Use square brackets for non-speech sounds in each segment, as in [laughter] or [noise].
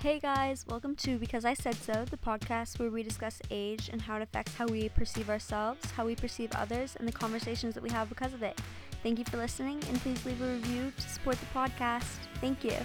Hey guys, welcome to Because I Said So, the podcast where we discuss age and how it affects how we perceive ourselves, how we perceive others, and the conversations that we have because of it. Thank you for listening, and please leave a review to support the podcast. Thank you.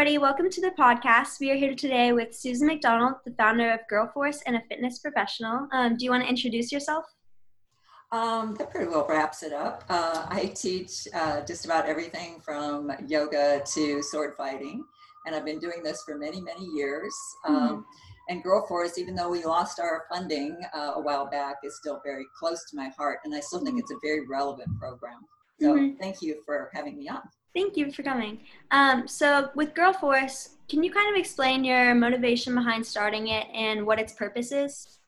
Everybody, welcome to the podcast. We are here today with Susan McDonald, the founder of Girl Force and a fitness professional. Um, do you want to introduce yourself? Um, that pretty well wraps it up. Uh, I teach uh, just about everything from yoga to sword fighting, and I've been doing this for many, many years. Um, Mhm. and Girl Force, even though we lost our funding uh, a while back, is still very close to my heart, and I still think it's a very relevant program. So Mhm. thank you for having me on. Thank you for coming. Um, so, with Girl Force, can you kind of explain your motivation behind starting it and what its purpose is?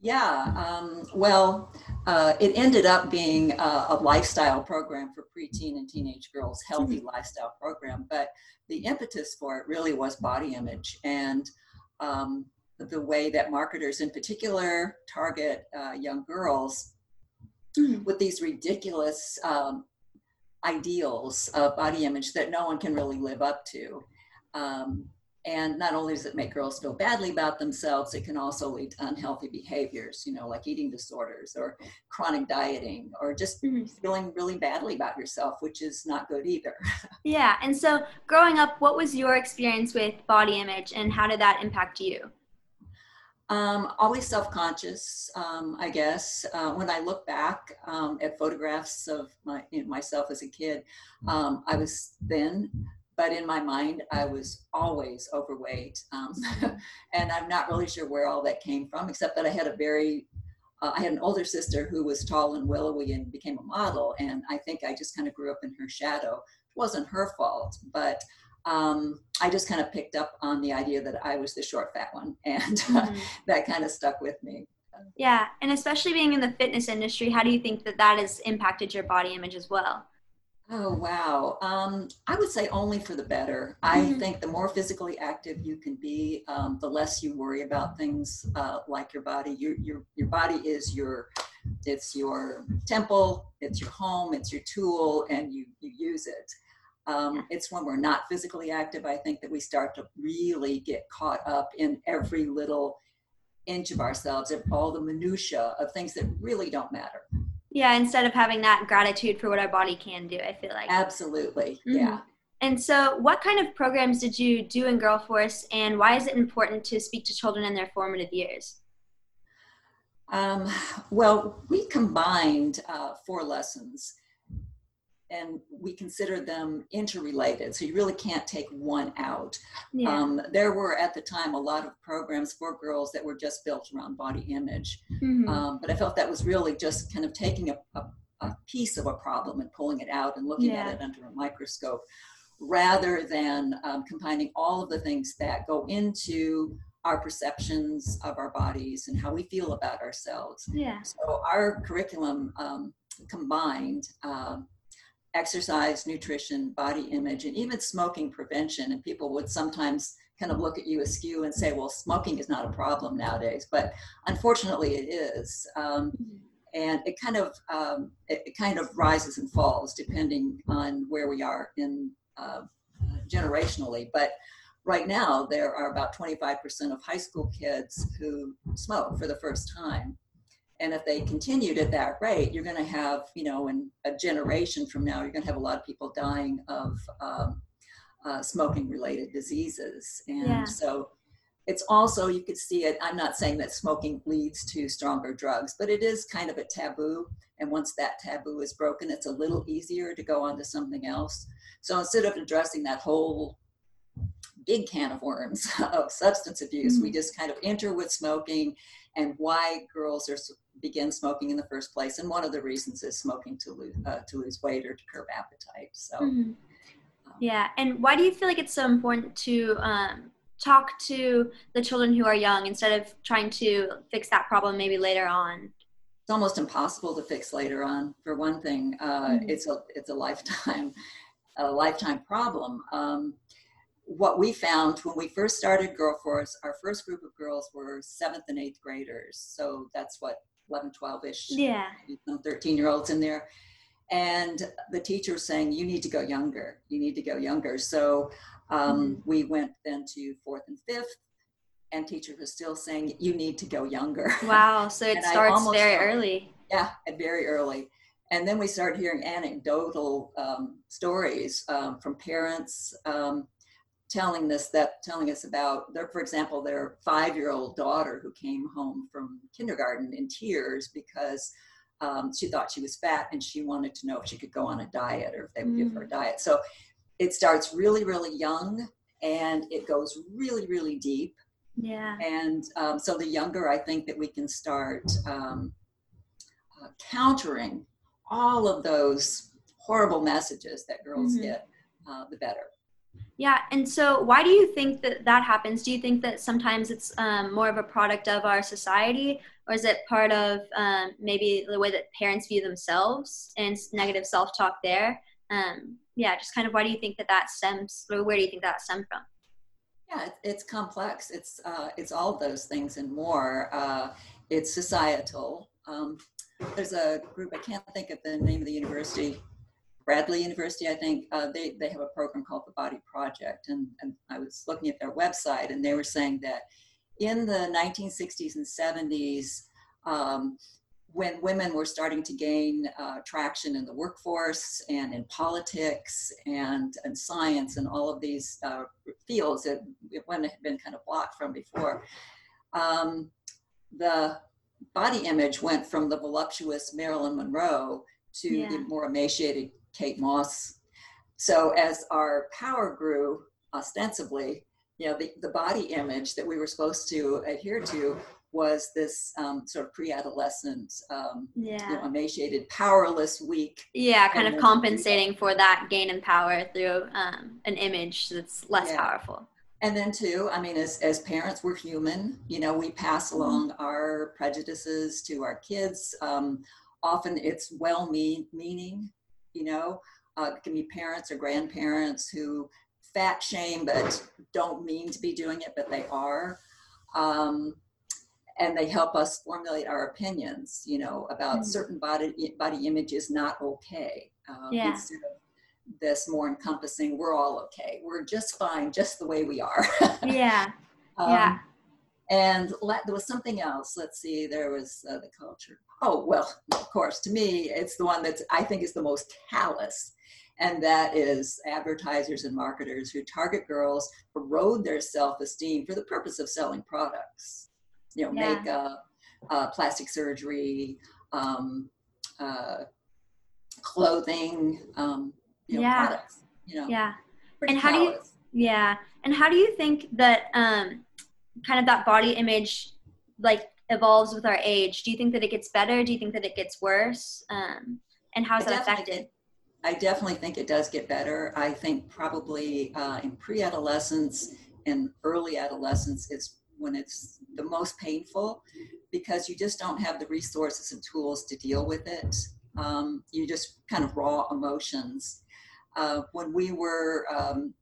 Yeah, um, well, uh, it ended up being a, a lifestyle program for preteen and teenage girls, healthy lifestyle program. But the impetus for it really was body image and um, the way that marketers, in particular, target uh, young girls Mhm. with these ridiculous um, ideals of body image that no one can really live up to. Um, and not only does it make girls feel badly about themselves, it can also lead to unhealthy behaviors, you know, like eating disorders or chronic dieting or just Mhm. feeling really badly about yourself, which is not good either. [laughs] Yeah, and so growing up, what was your experience with body image and how did that impact you? Um, always self-conscious, um, I guess. Uh, when I look back um, at photographs of my, you know, myself as a kid, um, I was thin, but in my mind, I was always overweight. Um, [laughs] and I'm not really sure where all that came from, except that I had a very, uh, I had an older sister who was tall and willowy and became a model. And I think I just kind of grew up in her shadow. It wasn't her fault, but um, I just kind of picked up on the idea that I was the short, fat one. [laughs] And Mhm. that kind of stuck with me. Yeah, and especially being in the fitness industry, how do you think that that has impacted your body image as well? Oh, wow. Um, I would say only for the better. I Mhm. think the more physically active you can be, um, the less you worry about things uh, like your body. Your, your, your body is your, it's your temple, it's your home, it's your tool, and you, you use it. Um, it's when we're not physically active, I think, that we start to really get caught up in every little inch of ourselves, of all the minutia of things that really don't matter. Yeah, instead of having that gratitude for what our body can do, I feel like. Absolutely. Mhm. Yeah. And so, what kind of programs did you do in Girl Force, and why is it important to speak to children in their formative years? Um, well, we combined uh, four lessons and we consider them interrelated. So you really can't take one out. Yeah. Um, there were at the time a lot of programs for girls that were just built around body image. Mhm. Um, but I felt that was really just kind of taking a, a, a piece of a problem and pulling it out and looking Yeah. at it under a microscope rather than um, combining all of the things that go into our perceptions of our bodies and how we feel about ourselves. yeah. So our curriculum um, combined um, exercise, nutrition, body image, and even smoking prevention. And people would sometimes kind of look at you askew and say, "Well, smoking is not a problem nowadays," but unfortunately, it is. Um, and it kind of um, it, it kind of rises and falls depending on where we are in uh, generationally. But right now, there are about 25% of high school kids who smoke for the first time. And if they continued at that rate, you're going to have, you know, in a generation from now, you're going to have a lot of people dying of um, uh, smoking related diseases. And Yeah. so it's also, you could see it. I'm not saying that smoking leads to stronger drugs, but it is kind of a taboo. And once that taboo is broken, it's a little easier to go on to something else. So instead of addressing that whole big can of worms [laughs] of substance abuse, we Mhm. just kind of enter with smoking and why girls are begin smoking in the first place. And one of the reasons is smoking to lose uh, to lose weight or to curb appetite. So Mhm. Yeah, and why do you feel like it's so important to um, talk to the children who are young instead of trying to fix that problem maybe later on? it's almost impossible to fix later on. For one thing, uh, Mhm. it's a it's a lifetime a lifetime problem. Um, what we found when we first started Girl Force, our first group of girls were seventh and eighth graders. So that's what 11, 12 ish. Yeah. Some 13 year olds in there. And the teacher was saying, you need to go younger. You need to go younger. So um, mm-hmm. we went then to fourth and fifth and teacher was still saying you need to go younger. Wow, [laughs] so it starts very early. Yeah, very early. And then we started hearing anecdotal um, stories um, from parents um, telling this that telling us about their, for example, their five-year-old daughter who came home from kindergarten in tears because um, she thought she was fat and she wanted to know if she could go on a diet or if they would mm. give her a mm. diet. So it starts really, really young and it goes really, really deep. Yeah. And um, so the younger I think that we can start um, uh, countering all of those horrible messages that girls mm-hmm. get, uh, the better. Yeah, and so why do you think that that happens? Do you think that sometimes it's um, more of a product of our society, or is it part of um, maybe the way that parents view themselves and negative self-talk there? Um, yeah, just kind of why do you think that that stems, or where do you think that stems from? Yeah, it's complex. It's uh, it's all those things and more. Uh, it's societal. Um, there's a group I can't think of the name of the university. Bradley University, I think uh, they they have a program called the Body Project, and and I was looking at their website, and they were saying that in the 1960s and 70s. Um, when women were starting to gain uh, traction in the workforce and in politics and, and science and all of these uh, fields that women had been kind of blocked from before, um, the body image went from the voluptuous Marilyn Monroe to yeah. the more emaciated Kate Moss. So as our power grew, ostensibly, you know, the, the body image that we were supposed to adhere to was this um, sort of pre-adolescent, um, yeah. you know, emaciated, powerless, weak. Yeah, kind of compensating for that gain in power through um, an image that's less yeah. powerful. And then too, I mean, as as parents, we're human. You know, we pass mm-hmm. along our prejudices to our kids. Um, often, it's well meaning. You know, uh, it can be parents or grandparents who fat shame but don't mean to be doing it, but they are. Um, and they help us formulate our opinions, you know, about mm-hmm. certain body body image is not okay. Um, yeah. Instead of this more encompassing, we're all okay. We're just fine, just the way we are. [laughs] yeah. Um, yeah. And let, there was something else. Let's see. There was uh, the culture. Oh well, of course. To me, it's the one that I think is the most callous and that is advertisers and marketers who target girls, erode their self-esteem for the purpose of selling products you know, yeah. makeup, uh, plastic surgery, um, uh, clothing, um, you know, yeah. products. You know, yeah. And how do you? Yeah. And how do you think that um, kind of that body image like evolves with our age? Do you think that it gets better? Do you think that it gets worse? Um, and how is that affected? I definitely think it does get better. I think probably uh, in pre-adolescence and early adolescence, it's when it's the most painful because you just don't have the resources and tools to deal with it. Um, you just kind of raw emotions. Uh, when we were um,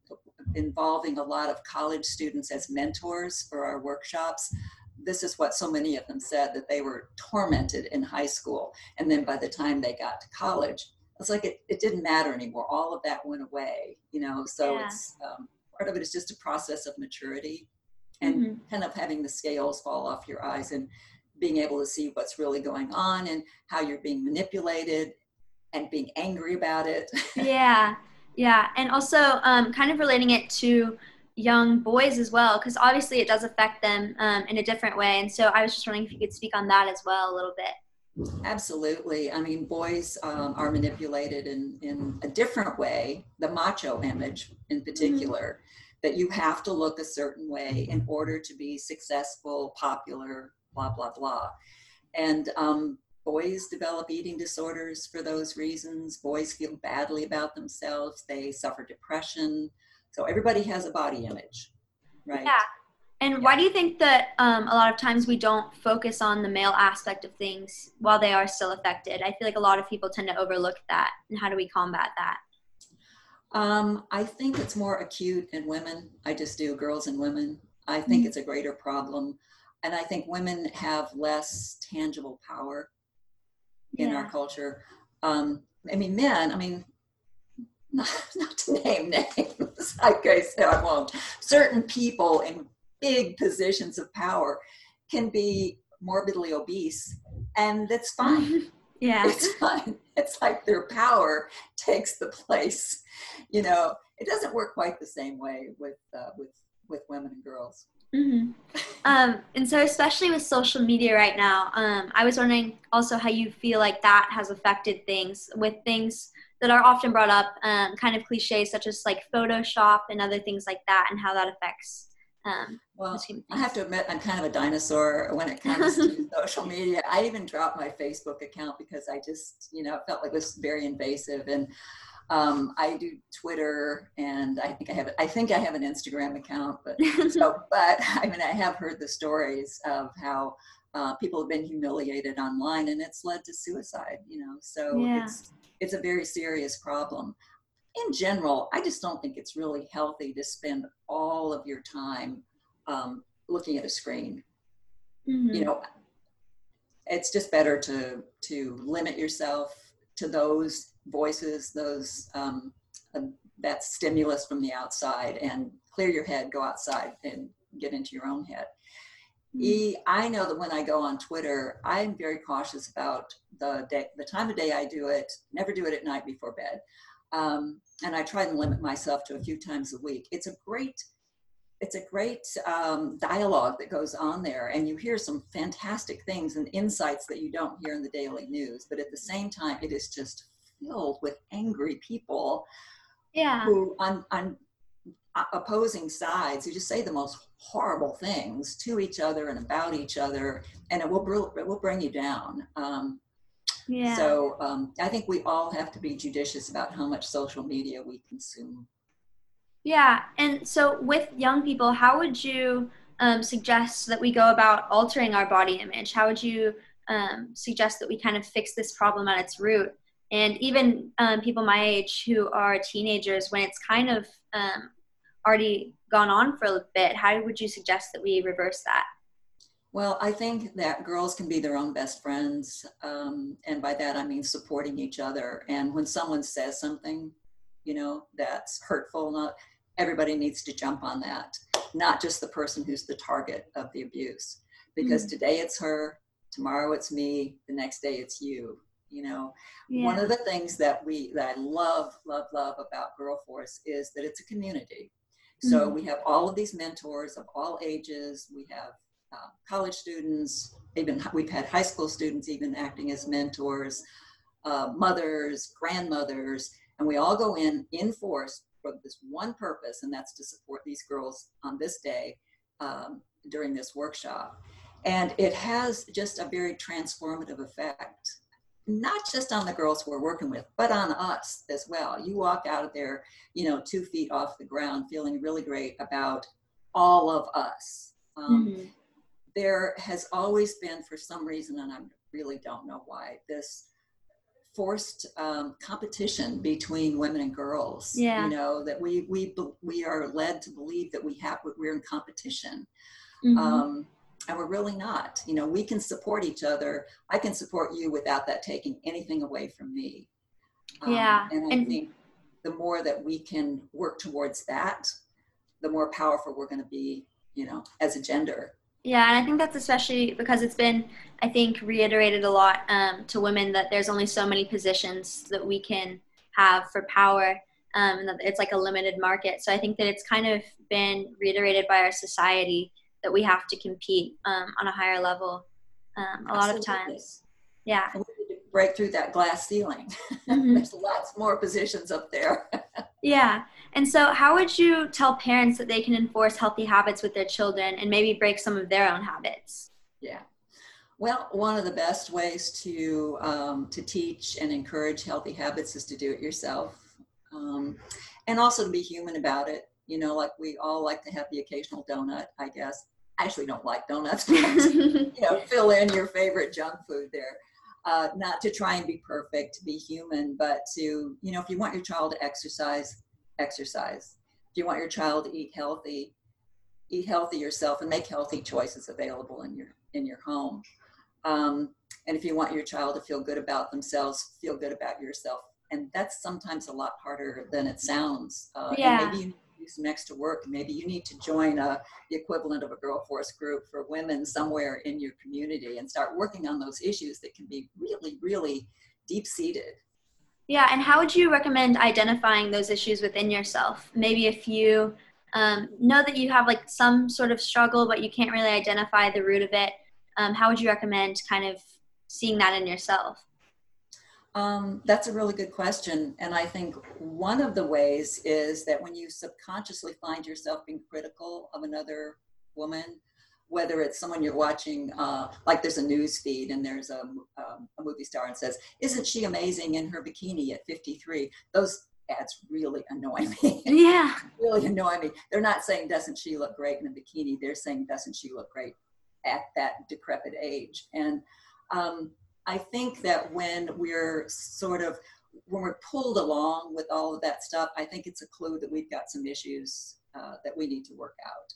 involving a lot of college students as mentors for our workshops, this is what so many of them said that they were tormented in high school. And then by the time they got to college, it's like it, it didn't matter anymore. All of that went away, you know. So yeah. it's um, part of it is just a process of maturity and mm-hmm. kind of having the scales fall off your eyes and being able to see what's really going on and how you're being manipulated and being angry about it. [laughs] yeah, yeah. And also um, kind of relating it to young boys as well, because obviously it does affect them um, in a different way. And so I was just wondering if you could speak on that as well a little bit. Absolutely. I mean, boys um, are manipulated in, in a different way, the macho image in mm-hmm. particular. Mm-hmm that you have to look a certain way in order to be successful, popular, blah, blah, blah. And um, boys develop eating disorders for those reasons. Boys feel badly about themselves, they suffer depression. So everybody has a body image, right? Yeah. And yeah. why do you think that um, a lot of times we don't focus on the male aspect of things while they are still affected? I feel like a lot of people tend to overlook that. And how do we combat that? Um, I think it's more acute in women. I just do girls and women. I think Mhm. it's a greater problem. And I think women have less tangible power in our culture. Um, I mean, men, I mean, [laughs] not, not to name [laughs] names, like I said, I won't. Certain people in big positions of power can be morbidly obese, and that's fine. [laughs] Yeah. It's fine. It's like their power takes the place. You know, it doesn't work quite the same way with uh, with with women and girls. Hmm Um, and so, especially with social media right now, um, I was wondering also how you feel like that has affected things with things that are often brought up, um, kind of cliches such as like Photoshop and other things like that, and how that affects. Um, Well, the scheme of I have to admit, I'm kind of a dinosaur when it comes to [laughs] social media. I even dropped my Facebook account because I just, you know, felt like it was very invasive. And um, I do Twitter, and I think I have, I think I have an Instagram account. But [laughs] so, but [laughs] I mean, I have heard the stories of how uh, people have been humiliated online, and it's led to suicide. You know, so Yeah. it's it's a very serious problem in general, I just don't think it's really healthy to spend all of your time um, looking at a screen. Mhm. You know, it's just better to to limit yourself to those voices, those um, uh, that stimulus from the outside, and clear your head. Go outside and get into your own head. E, I know that when I go on Twitter, I'm very cautious about the day, the time of day I do it. Never do it at night before bed, um, and I try and limit myself to a few times a week. It's a great, it's a great um, dialogue that goes on there, and you hear some fantastic things and insights that you don't hear in the daily news. But at the same time, it is just filled with angry people yeah. who on on uh, opposing sides who just say the most horrible things to each other and about each other, and it will br- it will bring you down. Um, Yeah. So um, I think we all have to be judicious about how much social media we consume. Yeah, and so with young people, how would you um, suggest that we go about altering our body image? How would you um, suggest that we kind of fix this problem at its root? And even um, people my age who are teenagers, when it's kind of um, already gone on for a bit, how would you suggest that we reverse that? Well, I think that girls can be their own best friends. Um, and by that, I mean supporting each other. And when someone says something, you know, that's hurtful, not everybody needs to jump on that, not just the person who's the target of the abuse. Because Mm. today it's her, tomorrow it's me, the next day it's you. You know, one of the things that we that I love, love, love about Girl Force is that it's a community. So Mhm. we have all of these mentors of all ages. We have uh, college students, even we've had high school students even acting as mentors, uh, mothers, grandmothers, and we all go in in force for this one purpose, and that's to support these girls on this day um, during this workshop. And it has just a very transformative effect, not just on the girls we're working with, but on us as well. You walk out of there, you know, two feet off the ground, feeling really great about all of us. Um, Mhm. there has always been, for some reason, and I really don't know why, this forced um, competition between women and girls. Yeah. You know that we we we are led to believe that we have we're in competition, Mhm. um, and we're really not. You know, we can support each other. I can support you without that taking anything away from me. Um, Yeah, and I and- think the more that we can work towards that, the more powerful we're going to be. You know, as a gender. Yeah, and I think that's especially because it's been, I think, reiterated a lot um, to women that there's only so many positions that we can have for power, um, and that it's like a limited market. So I think that it's kind of been reiterated by our society that we have to compete um, on a higher level um, a lot of times. Yeah. And we need to break through that glass ceiling. [laughs] Mhm. There's lots more positions up there. [laughs] Yeah. And so, how would you tell parents that they can enforce healthy habits with their children and maybe break some of their own habits? yeah. Well, one of the best ways to um, to teach and encourage healthy habits is to do it yourself, um, and also to be human about it. You know, like we all like to have the occasional donut. I guess actually don't like donuts, [laughs] but you know, fill in your favorite junk food there. Uh, not to try and be perfect, to be human, but to, you know, if you want your child to exercise, exercise. If you want your child to eat healthy, eat healthy yourself and make healthy choices available in your in your home. Um, and if you want your child to feel good about themselves, feel good about yourself. And that's sometimes a lot harder than it sounds. Uh, yeah. maybe you do some extra work. Maybe you need to join a, the equivalent of a girl force group for women somewhere in your community and start working on those issues that can be really, really deep seated. Yeah, and how would you recommend identifying those issues within yourself? Maybe if you um, know that you have like some sort of struggle, but you can't really identify the root of it, um, how would you recommend kind of seeing that in yourself? Um, that's a really good question. And I think one of the ways is that when you subconsciously find yourself being critical of another woman, whether it's someone you're watching, uh, like there's a news feed and there's a, um, a movie star and says, Isn't she amazing in her bikini at 53? Those ads really annoy me. [laughs] Yeah. really annoy me. They're not saying, Doesn't she look great in a bikini? They're saying, Doesn't she look great at that decrepit age? And um, I think that when we're sort of when we're pulled along with all of that stuff, I think it's a clue that we've got some issues uh, that we need to work out.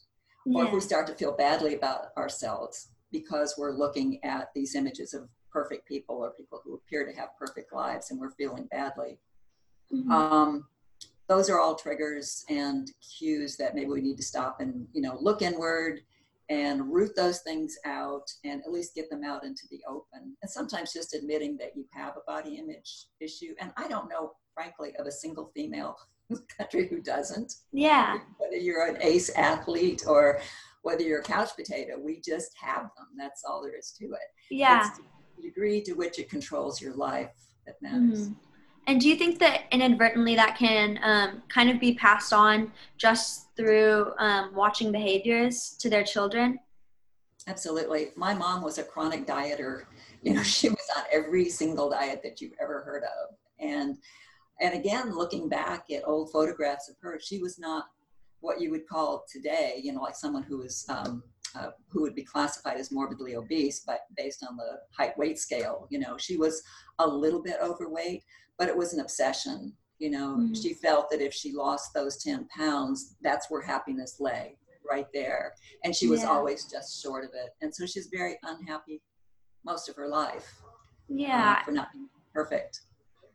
Yeah. Or if we start to feel badly about ourselves because we're looking at these images of perfect people or people who appear to have perfect lives and we're feeling badly. Mm-hmm. Um, those are all triggers and cues that maybe we need to stop and you know look inward and root those things out and at least get them out into the open. And sometimes just admitting that you have a body image issue. And I don't know, frankly, of a single female [laughs] country who doesn't. Yeah. Whether you're an ace athlete or whether you're a couch potato, we just have them. That's all there is to it. Yeah. It's the degree to which it controls your life that matters. Mm-hmm. And do you think that inadvertently that can um, kind of be passed on just through um, watching behaviors to their children? Absolutely. My mom was a chronic dieter. You know, [laughs] she was on every single diet that you've ever heard of. And and again, looking back at old photographs of her, she was not what you would call today, you know, like someone who was um, uh, who would be classified as morbidly obese, but based on the height weight scale, you know, she was a little bit overweight, but it was an obsession. You know, mm-hmm. she felt that if she lost those 10 pounds, that's where happiness lay, right there. And she was yeah. always just short of it. And so she's very unhappy most of her life. Uh, yeah. Uh, for not being perfect.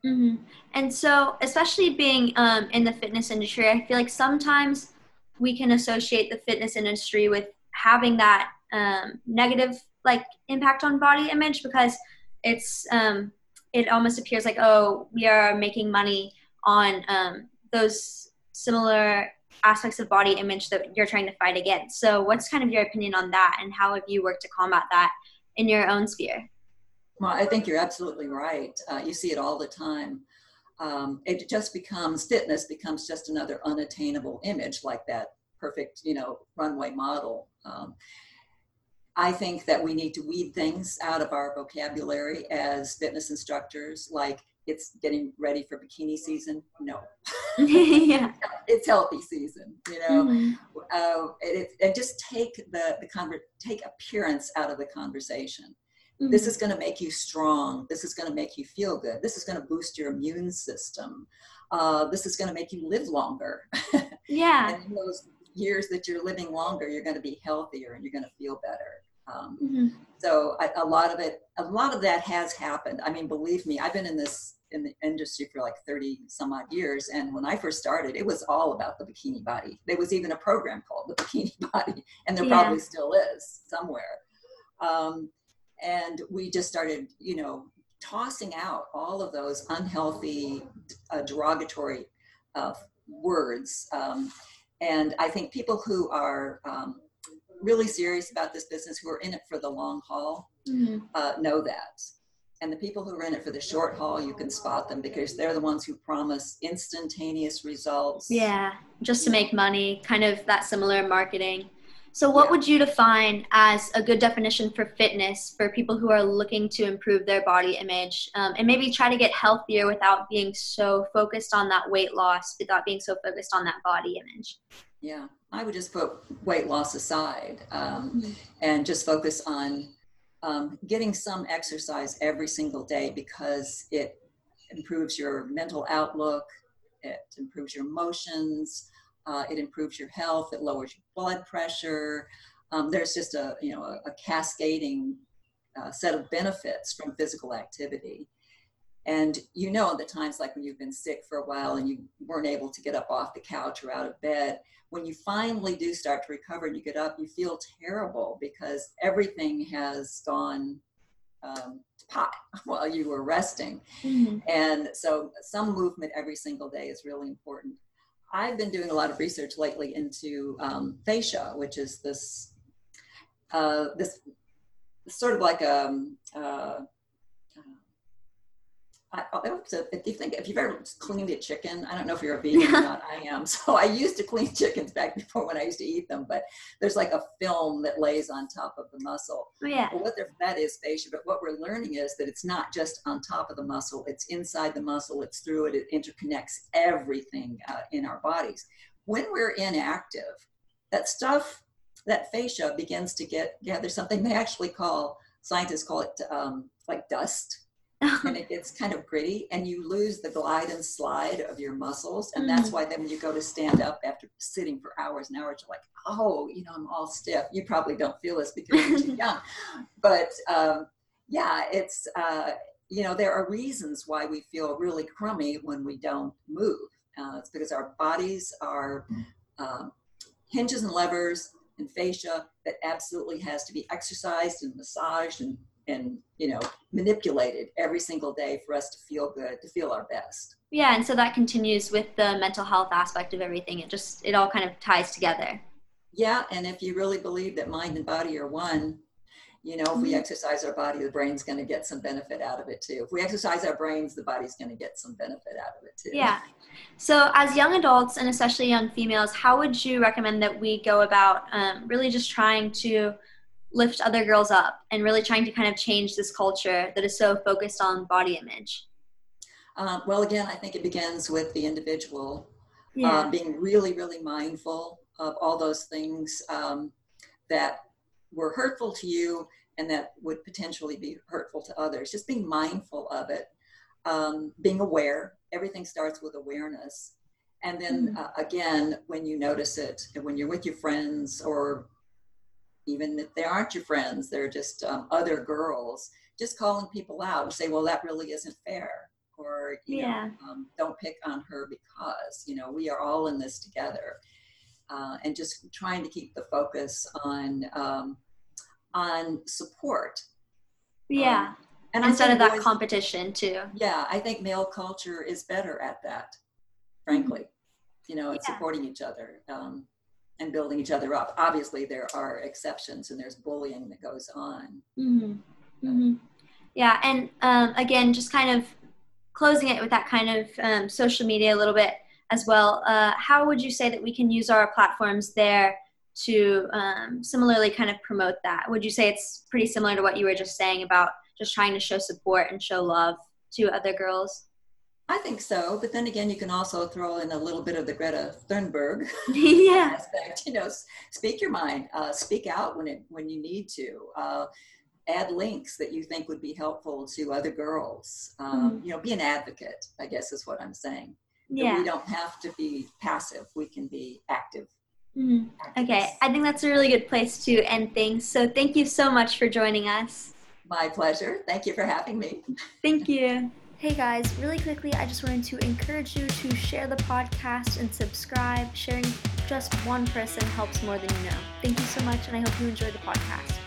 Mm-hmm. And so, especially being um, in the fitness industry, I feel like sometimes we can associate the fitness industry with having that um, negative like impact on body image because it's um, it almost appears like oh we are making money on um, those similar aspects of body image that you're trying to fight against. So what's kind of your opinion on that? And how have you worked to combat that in your own sphere? Well i think you're absolutely right. Uh, you see it all the time. Um, it just becomes fitness becomes just another unattainable image like that perfect you know runway model. Um, I think that we need to weed things out of our vocabulary as fitness instructors, like it's getting ready for bikini season. No, [laughs] yeah, [laughs] it's healthy season. You know, mm-hmm. uh, it, and just take the the conver- take appearance out of the conversation. Mm-hmm. This is going to make you strong. This is going to make you feel good. This is going to boost your immune system. Uh, this is going to make you live longer. [laughs] Yeah. and those years that you're living longer, you're going to be healthier and you're going to feel better. Um, mm-hmm. So I, a lot of it, a lot of that has happened. I mean, believe me, I've been in this in the industry for like 30 some odd years. And when I first started, it was all about the bikini body. There was even a program called the bikini [laughs] body, and there yeah. probably still is somewhere. Um, and we just started, you know, tossing out all of those unhealthy, uh, derogatory uh, words. Um, and I think people who are um, really serious about this business, who are in it for the long haul, mm-hmm. uh, know that. And the people who are in it for the short haul, you can spot them because they're the ones who promise instantaneous results. Yeah, just to make money, kind of that similar marketing. So, what yeah. would you define as a good definition for fitness for people who are looking to improve their body image um, and maybe try to get healthier without being so focused on that weight loss, without being so focused on that body image? Yeah, I would just put weight loss aside um, mm-hmm. and just focus on um, getting some exercise every single day because it improves your mental outlook, it improves your emotions, uh, it improves your health, it lowers your blood pressure. Um, there's just a you know a, a cascading uh, set of benefits from physical activity. And you know, the times like when you've been sick for a while and you weren't able to get up off the couch or out of bed, when you finally do start to recover and you get up, you feel terrible because everything has gone um, to pot [laughs] while you were resting. Mm-hmm. And so, some movement every single day is really important. I've been doing a lot of research lately into um, fascia, which is this uh, this sort of like a um, uh, I, if you think if you've ever cleaned a chicken, I don't know if you're a vegan or not. I am. [laughs] So I used to clean [laughs] chickens back before when I used to eat them, but there's like a film that lays on top of the muscle. Oh, yeah. Well, what that is fascia, but what we're learning is that it's not just on top of the muscle; it's inside the muscle. It's through it. It interconnects everything uh, in our bodies. When we're inactive, that stuff, that fascia begins to get gather something they actually call scientists call it um, like dust and it gets kind of gritty and you lose the glide and slide of your muscles and that's mm-hmm. why then when you go to stand up after sitting for hours and hours you're like oh you know i'm all stiff you probably don't feel this because you're too [laughs] young but um, yeah it's uh, you know there are reasons why we feel really crummy when we don't move uh, it's because our bodies are um, hinges and levers and fascia that absolutely has to be exercised and massaged and and you know manipulated every single day for us to feel good to feel our best. Yeah and so that continues with the mental health aspect of everything. It just it all kind of ties together. Yeah and if you really believe that mind and body are one you know if we mm-hmm. exercise our body the brain's going to get some benefit out of it too. If we exercise our brains the body's going to get some benefit out of it too. Yeah. So as young adults and especially young females how would you recommend that we go about um, really just trying to lift other girls up and really trying to kind of change this culture that is so focused on body image? Um, well, again, I think it begins with the individual yeah. uh, being really, really mindful of all those things um, that were hurtful to you and that would potentially be hurtful to others. Just being mindful of it, um, being aware. Everything starts with awareness. And then mm-hmm. uh, again, when you notice it, and when you're with your friends or even if they aren't your friends, they're just um, other girls, just calling people out and say, well, that really isn't fair. Or, you yeah. know, um, don't pick on her because, you know, we are all in this together. Uh, and just trying to keep the focus on um, on support. Yeah. Um, and instead of that boys, competition too. Yeah, I think male culture is better at that, frankly. Mm-hmm. You know, it's yeah. supporting each other. Um, and building each other up. Obviously, there are exceptions and there's bullying that goes on. Mm-hmm. Mm-hmm. Yeah, and um, again, just kind of closing it with that kind of um, social media a little bit as well. Uh, how would you say that we can use our platforms there to um, similarly kind of promote that? Would you say it's pretty similar to what you were just saying about just trying to show support and show love to other girls? I think so, but then again, you can also throw in a little bit of the Greta Thunberg [laughs] [laughs] yeah. aspect. You know, speak your mind, uh, speak out when it when you need to. Uh, add links that you think would be helpful to other girls. Um, mm-hmm. You know, be an advocate. I guess is what I'm saying. Yeah. we don't have to be passive. We can be active. Mm-hmm. Okay, I think that's a really good place to end things. So thank you so much for joining us. My pleasure. Thank you for having me. Thank you. Hey guys, really quickly, I just wanted to encourage you to share the podcast and subscribe. Sharing just one person helps more than you know. Thank you so much, and I hope you enjoyed the podcast.